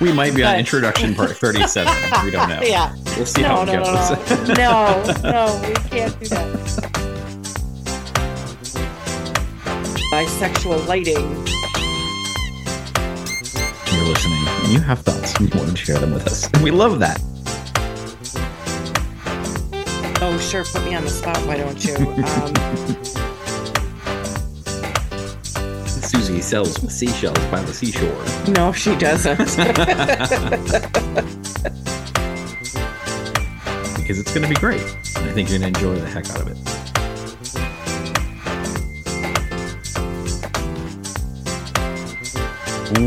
We might be on But- introduction part 37. We don't know. yeah. We'll see No, how it no, no, goes. no. no, no, we can't do that. Bisexual lighting. You're listening and you have thoughts and you want to share them with us. And we love that. Oh, sure. Put me on the spot. Why don't you? Um, Susie sells seashells by the seashore. no, she doesn't. because it's going to be great. And I think you're going to enjoy the heck out of it.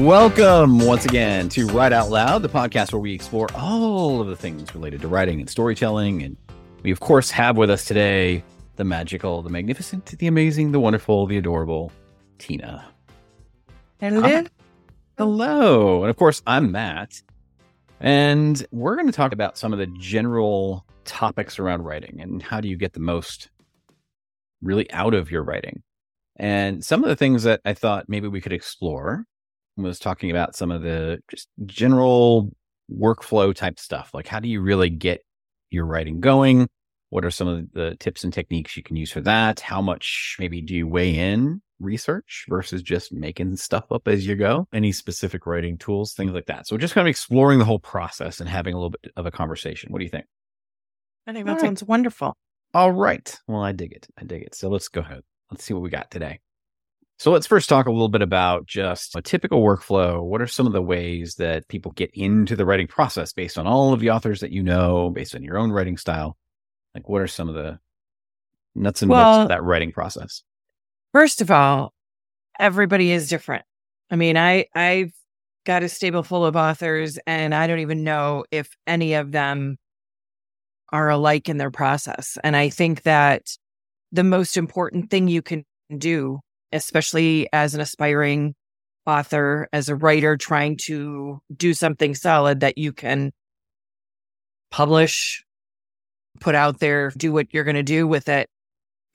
Welcome once again to Write Out Loud, the podcast where we explore all of the things related to writing and storytelling. And we, of course, have with us today the magical, the magnificent, the amazing, the wonderful, the adorable Tina. Hello. Hello. And of course, I'm Matt. And we're going to talk about some of the general topics around writing and how do you get the most really out of your writing. And some of the things that I thought maybe we could explore was talking about some of the just general workflow type stuff. Like, how do you really get your writing going? What are some of the tips and techniques you can use for that? How much maybe do you weigh in research versus just making stuff up as you go? Any specific writing tools, things like that. So, just kind of exploring the whole process and having a little bit of a conversation. What do you think? I think All that right. sounds wonderful. All right. Well, I dig it. I dig it. So let's go ahead. Let's see what we got today. So let's first talk a little bit about just a typical workflow. What are some of the ways that people get into the writing process based on all of the authors that you know, based on your own writing style? Like, what are some of the nuts and bolts of that writing process? First of all, everybody is different. I mean, I I've got a stable full of authors and I don't even know if any of them are alike in their process. And I think that the most important thing you can do, especially as an aspiring author, as a writer trying to do something solid that you can publish, put out there, do what you're going to do with it,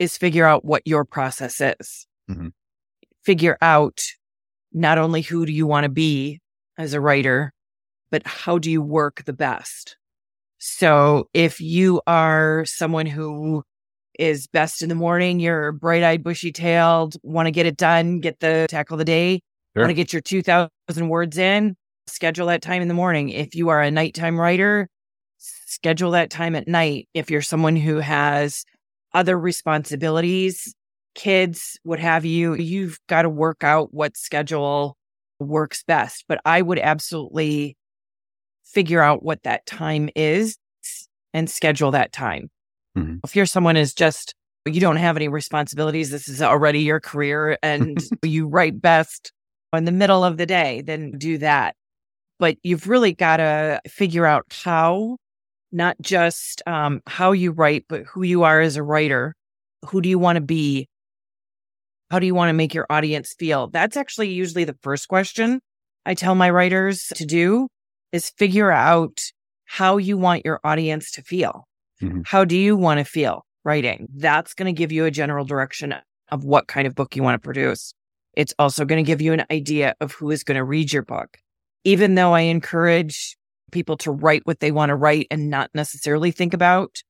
is figure out what your process is. Mhm. Figure out not only who do you want to be as a writer, but how do you work the best? So if you are someone who is best in the morning, you're bright eyed, bushy tailed, want to get it done, get the tackle the day, Sure. want to get your 2000 words in, schedule that time in the morning. If you are a nighttime writer, schedule that time at night. If you're someone who has other responsibilities, kids, what have you, you've got to work out what schedule works best. But I would absolutely figure out what that time is and schedule that time. Mhm. If you're someone is just, you don't have any responsibilities, this is already your career and you write best in the middle of the day, then do that. But you've really got to figure out how, not just um, how you write, but who you are as a writer. Who do you want to be? How do you want to make your audience feel? That's actually usually the first question I tell my writers to do is figure out how you want your audience to feel. Mhm. How do you want to feel writing? That's going to give you a general direction of what kind of book you want to produce. It's also going to give you an idea of who is going to read your book. Even though I encourage people to write what they want to write and not necessarily think about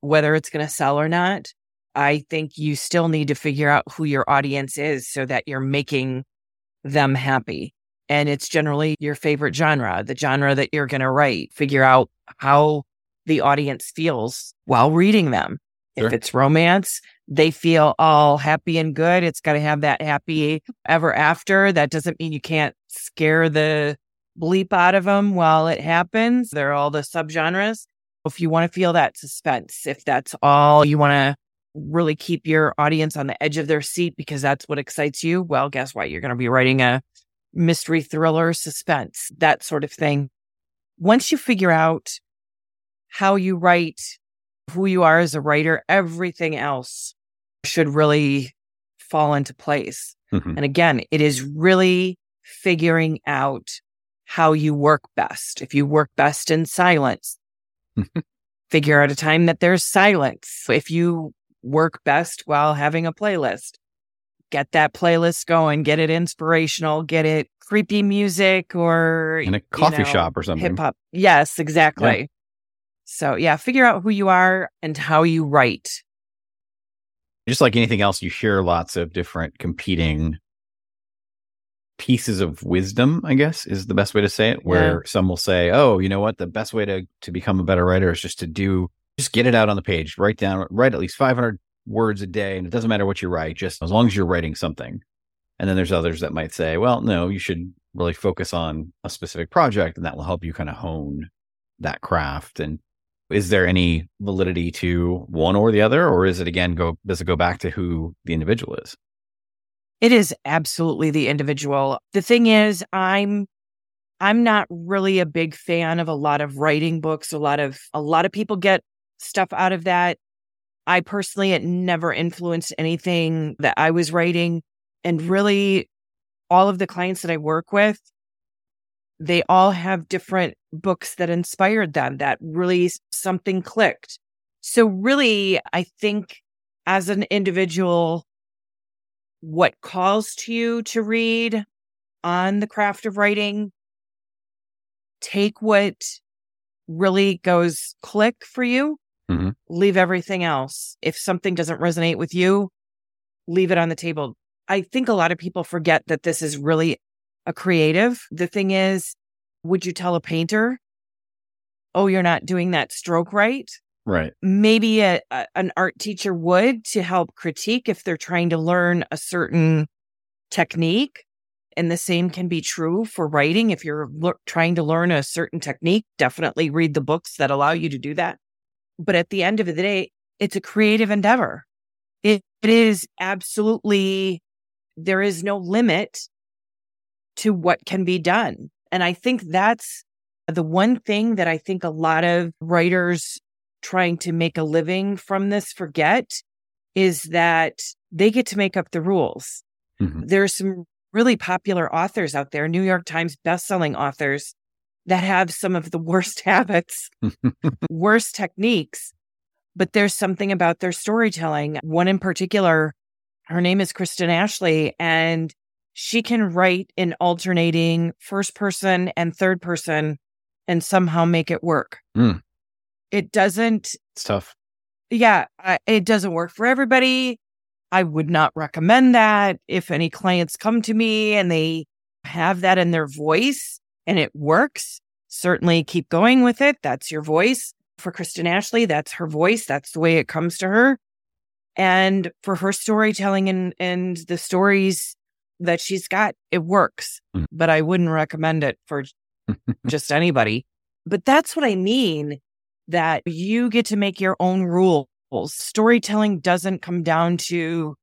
whether it's going to sell or not, I think you still need to figure out who your audience is so that you're making them happy. And it's generally your favorite genre, the genre that you're going to write. Figure out how the audience feels while reading them. Sure. If it's romance, they feel all happy and good. It's got to have that happy ever after. That doesn't mean you can't scare the bleep out of them while it happens. They're all the subgenres. If you want to feel that suspense, if that's all you want to really keep your audience on the edge of their seat because that's what excites you, well, guess what? You're going to be writing a mystery thriller, suspense, that sort of thing. Once you figure out how you write, who you are as a writer, everything else should really fall into place. Mhm. And again, it is really figuring out how you work best. If you work best in silence, figure out a time that there's silence. If you work best while having a playlist, get that playlist going, get it inspirational, get it creepy music or in a coffee you know, shop or something. hip hop. Yes, exactly. So yeah, figure out who you are and how you write. Just like anything else, you hear lots of different competing pieces of wisdom, I guess is the best way to say it, where Yeah. some will say, Oh, you know what? The best way to, to become a better writer is just to do, just get it out on the page, write down, write at least 500 words a day. And it doesn't matter what you write, just as long as you're writing something. And then there's others that might say, well, no, you should really focus on a specific project and that will help you kind of hone that craft. And is there any validity to one or the other? Or is it again, go, does it go back to who the individual is? It is absolutely the individual. The thing is, I'm I'm not really a big fan of a lot of writing books. A lot of a lot of people get stuff out of that. I personally it never influenced anything that I was writing and really all of the clients that I work with they all have different books that inspired them that really something clicked. So really I think as an individual what calls to you to read on the craft of writing. Take what really goes click for you, Mhm. leave everything else. If something doesn't resonate with you, leave it on the table. I think a lot of people forget that this is really a creative. The thing is, would you tell a painter, oh, you're not doing that stroke right? Right. maybe a, a, an art teacher would to help critique if they're trying to learn a certain technique. And the same can be true for writing. If you're lo- trying to learn a certain technique, definitely read the books that allow you to do that. But at the end of the day, it's a creative endeavor. It, it is absolutely, there is no limit to what can be done. And I think that's the one thing that I think a lot of writers trying to make a living from this forget is that they get to make up the rules. Mhm. are some really popular authors out there, New York Times bestselling authors that have some of the worst habits, worst techniques, but there's something about their storytelling. One in particular, her name is Kristen Ashley, and she can write in alternating first person and third person and somehow make it work. Mm. It doesn't It's tough. yeah, I, it doesn't work for everybody. I would not recommend that. If any clients come to me and they have that in their voice and it works, certainly keep going with it. That's your voice. For Kristen Ashley, that's her voice. That's the way it comes to her. And for her storytelling and, and the stories that she's got, it works. Mm. But I wouldn't recommend it for just anybody. But that's what I mean that you get to make your own rules. Storytelling doesn't come down to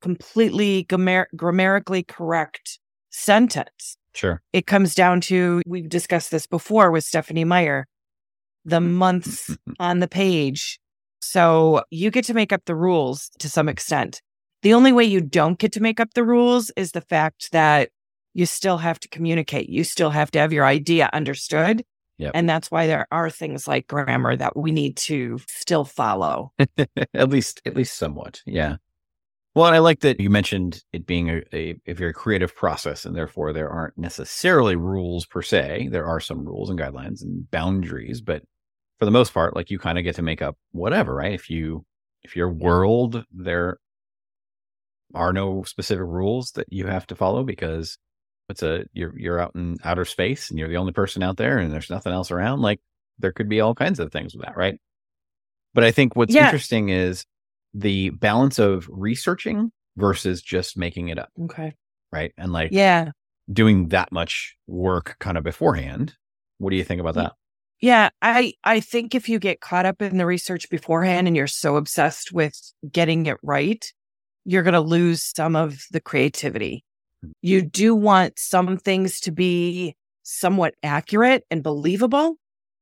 completely grammar- grammatically correct sentence. Sure. It comes down to, we've discussed this before with Stephenie Meyer, the months on the page. So you get to make up the rules to some extent. The only way you don't get to make up the rules is the fact that you still have to communicate. You still have to have your idea understood. Yep. And that's why there are things like grammar that we need to still follow. at least, at least somewhat. Yeah. Well, and I like that you mentioned it being a, a, a very creative process, and therefore there aren't necessarily rules per se. There are some rules and guidelines and boundaries, but for the most part, like you kind of get to make up whatever, right? If you, if your world, there are no specific rules that you have to follow because it's a you're you're out in outer space and you're the only person out there and there's nothing else around. Like there could be all kinds of things with that, right? But I think what's Yeah. interesting is the balance of researching versus just making it up, Okay. right? And like Yeah. doing that much work kind of beforehand. What do you think about that? Yeah, I I think if you get caught up in the research beforehand and you're so obsessed with getting it right, you're going to lose some of the creativity. You do want some things to be somewhat accurate and believable.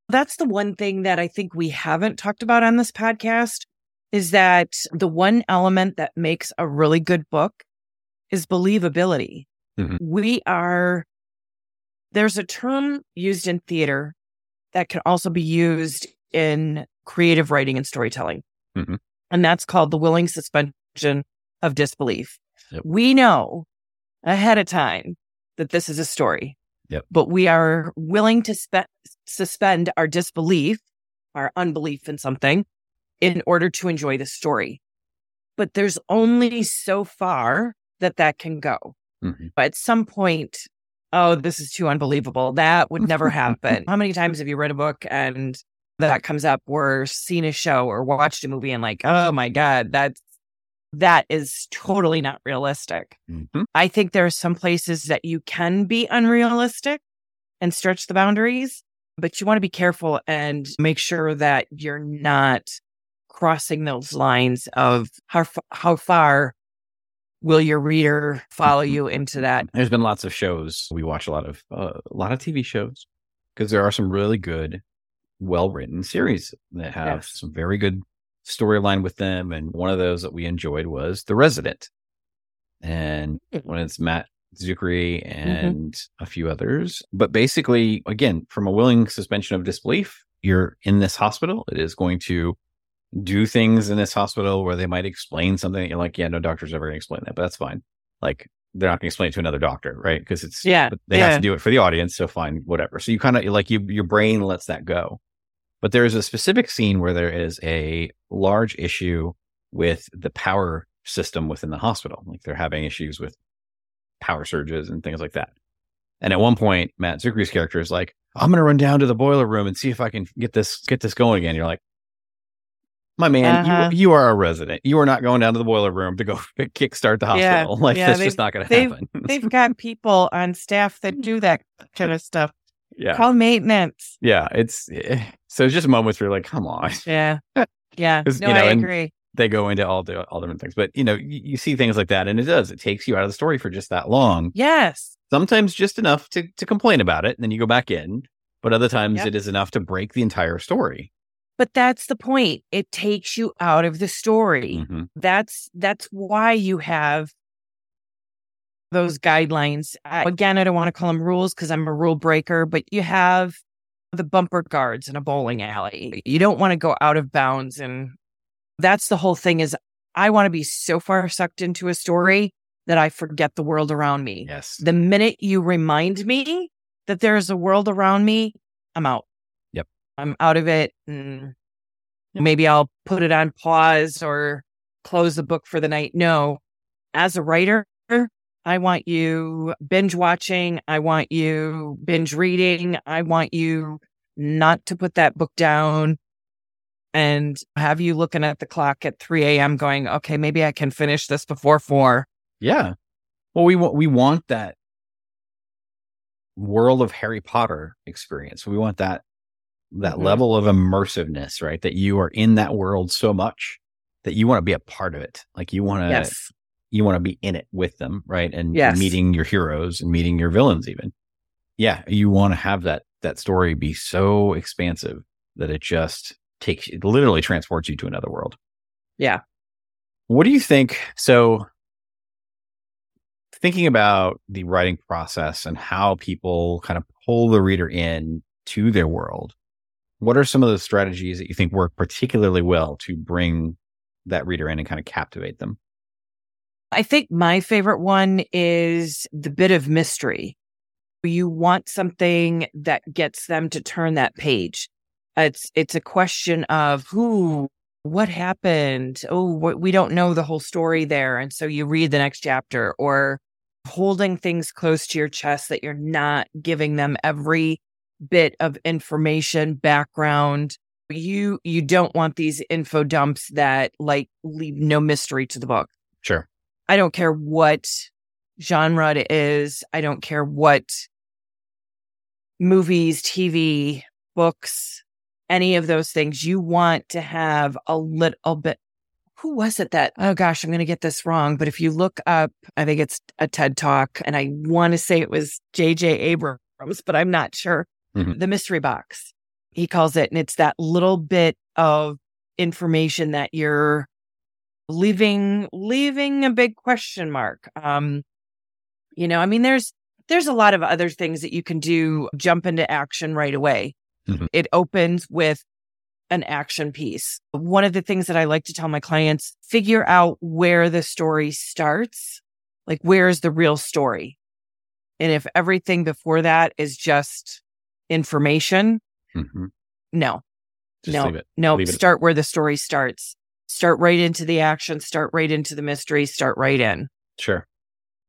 That's the one thing that I think we haven't talked about on this podcast is that the one element that makes a really good book is believability. Mhm. We are there's a term used in theater that can also be used in creative writing and storytelling. Mhm. And that's called the willing suspension of disbelief. Yep. We know ahead of time that this is a story. Yep. But we are willing to spe- suspend our disbelief, our unbelief in something in order to enjoy the story. But there's only so far that that can go. Mhm. At some point, oh, this is too unbelievable. That would never happen. How many times have you read a book and that comes up or seen a show or watched a movie and like, oh my God, that's that is totally not realistic. Mhm. I think there are some places that you can be unrealistic and stretch the boundaries, but you want to be careful and make sure that you're not crossing those lines of how f- how far will your reader follow you into that. There's been lots of shows. We watch a lot of uh, a lot of TV shows because there are some really good, well written series that have Yes. some very good storyline with them. And one of those that we enjoyed was The Resident, and hmm. when it's Matt Czuchry mm-hmm. and a few others. But basically, again, from a willing suspension of disbelief, you're in this hospital. It is going to do things in this hospital where they might explain something. that You're like, yeah, no doctor's ever going to explain that, but that's fine. Like, they're not going to explain it to another doctor, right? Because it's Yeah, they have to do it for the audience, so fine, whatever. So you kind of like you your brain lets that go. But there is a specific scene where there is a large issue with the power system within the hospital. Like they're having issues with power surges and things like that. And at one point, Matt Czuchry's character is like, "I'm going to run down to the boiler room and see if I can get this get this going again." You're like, "My man, Uh-huh. you you are a resident. You are not going down to the boiler room to go kickstart the Yeah, hospital. like yeah, that's just not going to they've- happen." They've got people on staff that do that kind of stuff. yeah, Call maintenance. yeah. It's eh, so it's just moments where you're like, "Come on." Yeah. Yeah. No, you know, I agree. they go into all the all different things. But you know, you, you see things like that, and it does. It takes you out of the story for just that long. Yes. Sometimes just enough to to complain about it, and then you go back in. But other times Yep. it is enough to break the entire story. But that's the point. It takes you out of the story. Mhm. That's that's why you have those guidelines. I, again, I don't want to call them rules because I'm a rule breaker, but you have the bumper guards in a bowling alley. You don't want to go out of bounds and that's the whole thing is I want to be so far sucked into a story that I forget the world around me. Yes. The minute you remind me that there's a world around me, I'm out. Yep. I'm out of it. And maybe I'll put it on pause or close the book for the night. No, as a writer, I want you binge watching. I want you binge reading. I want you not to put that book down and have you looking at the clock at 3 a.m. going, okay, maybe I can finish this before four. Yeah. Well, we want we want that world of Harry Potter experience. We want that that Mhm. level of immersiveness, right? That you are in that world so much that you want to be a part of it. Like you want to yes. You want to be in it with them, right? And Yes. meeting your heroes and meeting your villains even. Yeah, you want to have that that story be so expansive that it just takes it literally transports you to another world. Yeah. What do you think? So thinking about the writing process and how people kind of pull the reader in to their world, what are some of the strategies that you think work particularly well to bring that reader in and kind of captivate them? I think my favorite one is the bit of mystery. You want something that gets them to turn that page. It's it's a question of who, what happened. Oh, we don't know the whole story there, and so you read the next chapter, or holding things close to your chest that you're not giving them every bit of information, background. You you don't want these info dumps that like leave no mystery to the book. Sure. I don't care what genre it is. I don't care what movies, TV, books, any of those things. You want to have a little bit. Who was it that? Oh gosh, I'm going to get this wrong. But if you look up, I think it's a TED talk, and I want to say it was J.J. Abrams, but I'm not sure. Mhm. The mystery box, he calls it. And it's that little bit of information that you're leaving leaving a big question mark um you know i mean there's there's a lot of other things that you can do jump into action right away Mhm. it opens with an action piece one of the things that i like to tell my clients figure out where the story starts like where is the real story And if everything before that is just information, hmm no, Just no, no, Leave it. start where the story starts. Start right into the action, start right into the mystery, start right in. Sure.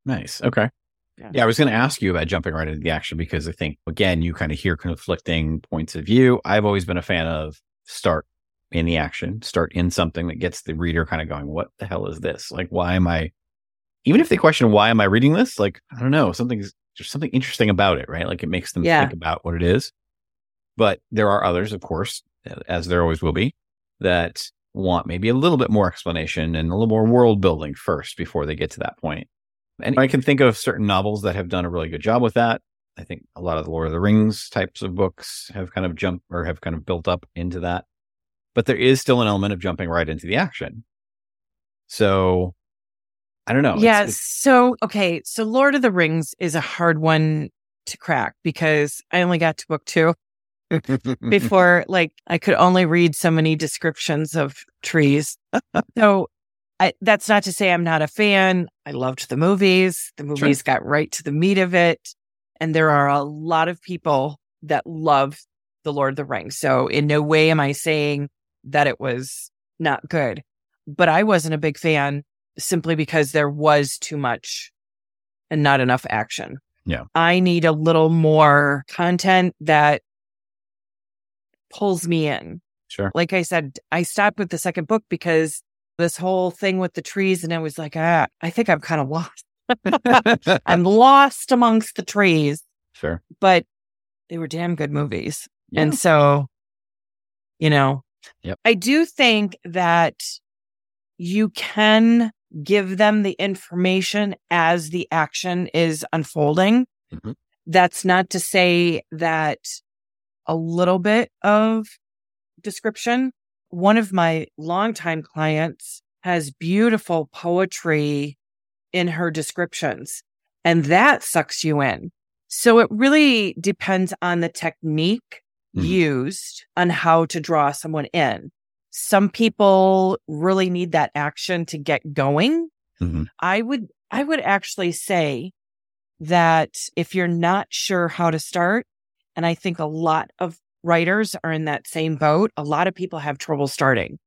Nice. Okay. Yeah. Yeah. I was going to ask you about jumping right into the action because I think, again, you kind of hear conflicting points of view. I've always been a fan of start in the action, start in something that gets the reader kind of going, what the hell is this? Like, why am I, even if they question, why am I reading this? Like, I don't know, something's, there's something interesting about it, right? Like, it makes them Yeah. think about what it is. But there are others, of course, as there always will be, that want maybe a little bit more explanation and a little more world building first before they get to that point. And I can think of certain novels that have done a really good job with that. I think a lot of the Lord of the Rings types of books have kind of jumped or have kind of built up into that. But there is still an element of jumping right into the action. So I don't know. It's- yeah. it's- So, okay. So, Lord of the Rings is a hard one to crack because I only got to book two before, like, I could only read so many descriptions of trees. so, I, that's not to say I'm not a fan. I loved the movies. The movies got right to the meat of it. And there are a lot of people that love The Lord of the Rings. So, in no way am I saying that it was not good, but I wasn't a big fan simply because there was too much and not enough action. Yeah. I need a little more content that pulls me in. sure. Like I said, I stopped with the second book because this whole thing with the trees, and I was like, ah, I think I'm kind of lost. I'm lost amongst the trees, sure. but they were damn good movies. Yeah. And so, you know, Yep. I do think that you can give them the information as the action is unfolding. Mhm. That's not to say that a little bit of description. One of my longtime clients has beautiful poetry in her descriptions, and that sucks you in. So it really depends on the technique Mhm. used on how to draw someone in. Some people really need that action to get going. Mhm. I would I would actually say that if you're not sure how to start, and I think a lot of writers are in that same boat, a lot of people have trouble starting.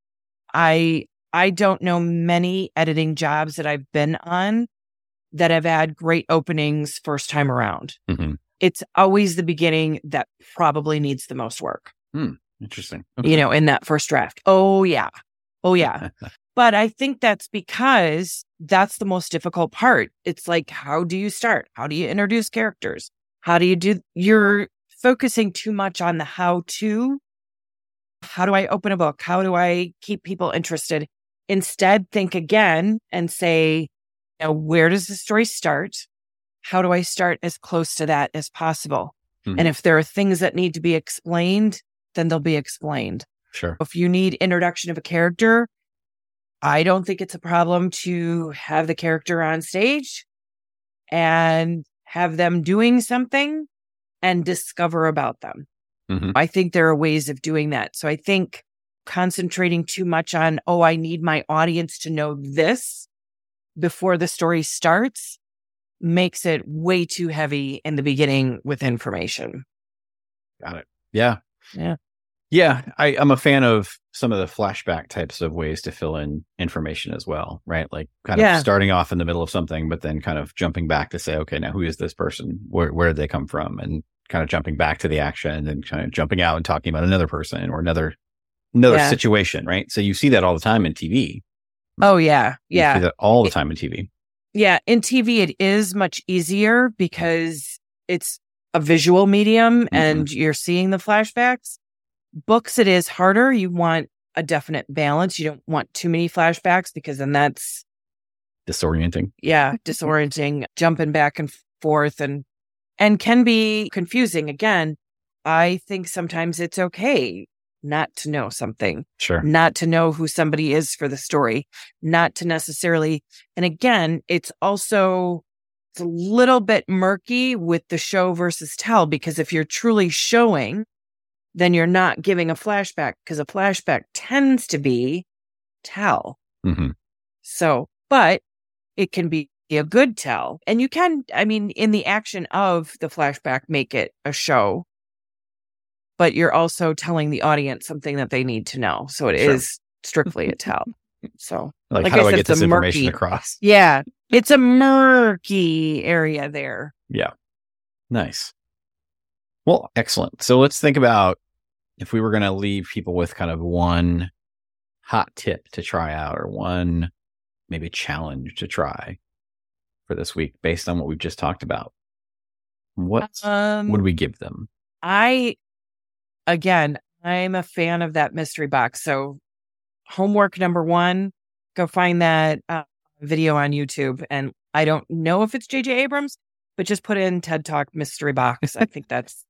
I I don't know many editing jobs that I've been on that have had great openings first time around. Mhm. It's always the beginning that probably needs the most work Interesting. you know, in that first draft. Oh, yeah. Oh, yeah. but I think that's because that's the most difficult part. It's like, how do you start? How do you introduce characters? How do you do? You're focusing too much on the how to. How do I open a book? How do I keep people interested? Instead, think again and say, you know, where does the story start? How do I start as close to that as possible? Mhm. And if there are things that need to be explained, then they'll be explained. Sure. If you need introduction of a character, I don't think it's a problem to have the character on stage and have them doing something and discover about them. Mhm. I think there are ways of doing that. So I think concentrating too much on, oh, I need my audience to know this before the story starts makes it way too heavy in the beginning with information. Got it. Yeah. Yeah. Yeah. I, I'm a fan of some of the flashback types of ways to fill in information as well, right? Like kind Yeah. of starting off in the middle of something, but then kind of jumping back to say, okay, now who is this person? Where where did they come from? And kind of jumping back to the action and kind of jumping out and talking about another person or another another Yeah. situation, right? So you see that all the time in TV. Oh, yeah. You Yeah. see that all the time in TV. Yeah, in TV it is much easier because it's a visual medium mm-hmm. and you're seeing the flashbacks. Books it is harder. You want a definite balance. You don't want too many flashbacks because then that's Disorienting. yeah, disorienting, jumping back and forth and and can be confusing again. I think sometimes it's okay not to know something Sure. not to know who somebody is for the story, not to necessarily. And again, it's also it's a little bit murky with the show versus tell because if you're truly showing, then you're not giving a flashback because a flashback tends to be tell. hmm So, but it can be a good tell. And you can, I mean, in the action of the flashback, make it a show, but you're also telling the audience something that they need to know. So it Sure. is strictly a tell. So, Like, Like how I do I said, get it's a this information murky- across? yeah, it's a murky area there. Yeah. Nice. Well, excellent. So let's think about if we were going to leave people with kind of one hot tip to try out or one maybe challenge to try for this week based on what we've just talked about. What Um, would we give them? I, again, I'm a fan of that mystery box. So, homework number one, go find that uh, video on YouTube. And I don't know if it's JJ Abrams, but just put in TED Talk mystery box. I think that's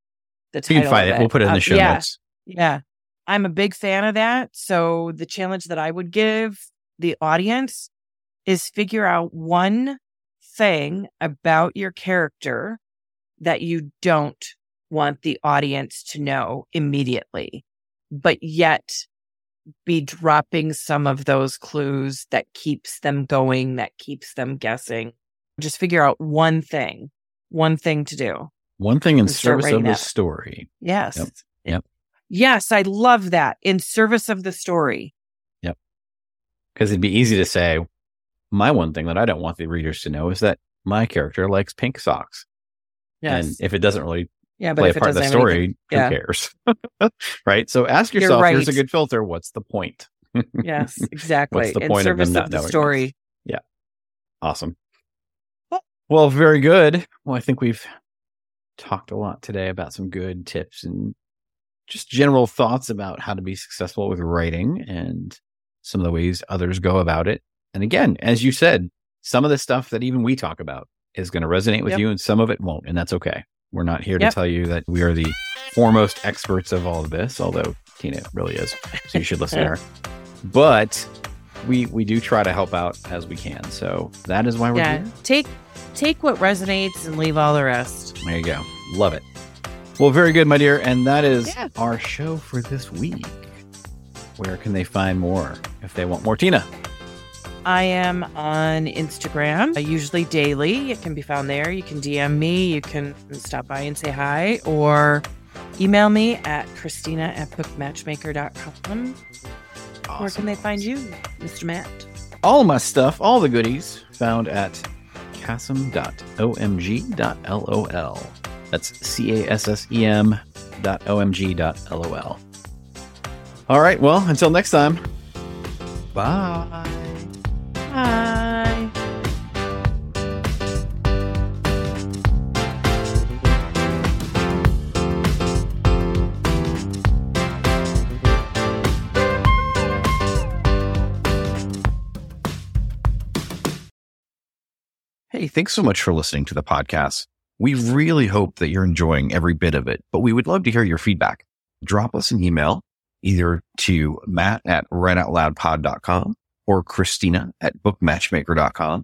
the You title. can find of it. We'll put it in Uh, the show yeah, notes. Yeah. I'm a big fan of that. So, the challenge that I would give the audience is figure out one thing about your character that you don't want the audience to know immediately, but yet be dropping some of those clues that keeps them going, that keeps them guessing. Just figure out one thing, one thing to do. One thing in service of the story. Yes. Yep. Yep. Yes, I love that. In service of the story. Yep. Because it'd be easy to say, my one thing that I don't want the readers to know is that my character likes pink socks. Yes. And if it doesn't really yeah, play a part of the doesn't anything- story, who cares? right? So ask yourself, here's a good filter. What's the point? Yes, exactly. What's the In point of them service not of the knowing this? story. Awesome. Well, very good. Well, I think we've talked a lot today about some good tips and just general thoughts about how to be successful with writing and some of the ways others go about it. And again, as you said, some of the stuff that even we talk about is going to resonate with Yep. you and some of it won't. And that's okay. We're not here to tell you that we are the foremost experts of all of this, although Tina really is. So you should listen to her. But we we do try to help out as we can. So that is why we're Yeah. here. Take take what resonates and leave all the rest. There you go. Love it. Well, very good, my dear. And that is Yeah. our show for this week. Where can they find more if they want more Tina? I am on Instagram, usually daily. It can be found there. You can DM me. You can stop by and say hi or email me at Christina at bookmatchmaker.com. Where can they find you, Mr. Matt? All of my stuff, all the goodies, found at cassem.omg.lol. That's C A S S E M dot omg dot lol. All right. Well, until next time. Bye. Hey, thanks so much for listening to the podcast. We really hope that you're enjoying every bit of it, but we would love to hear your feedback. Drop us an email either to matt at writeoutloudpod.com or Christina at bookmatchmaker.com.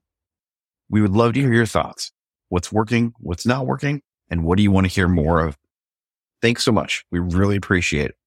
We would love to hear your thoughts. What's working? What's not working? And what do you want to hear more of? Thanks so much. We really appreciate it.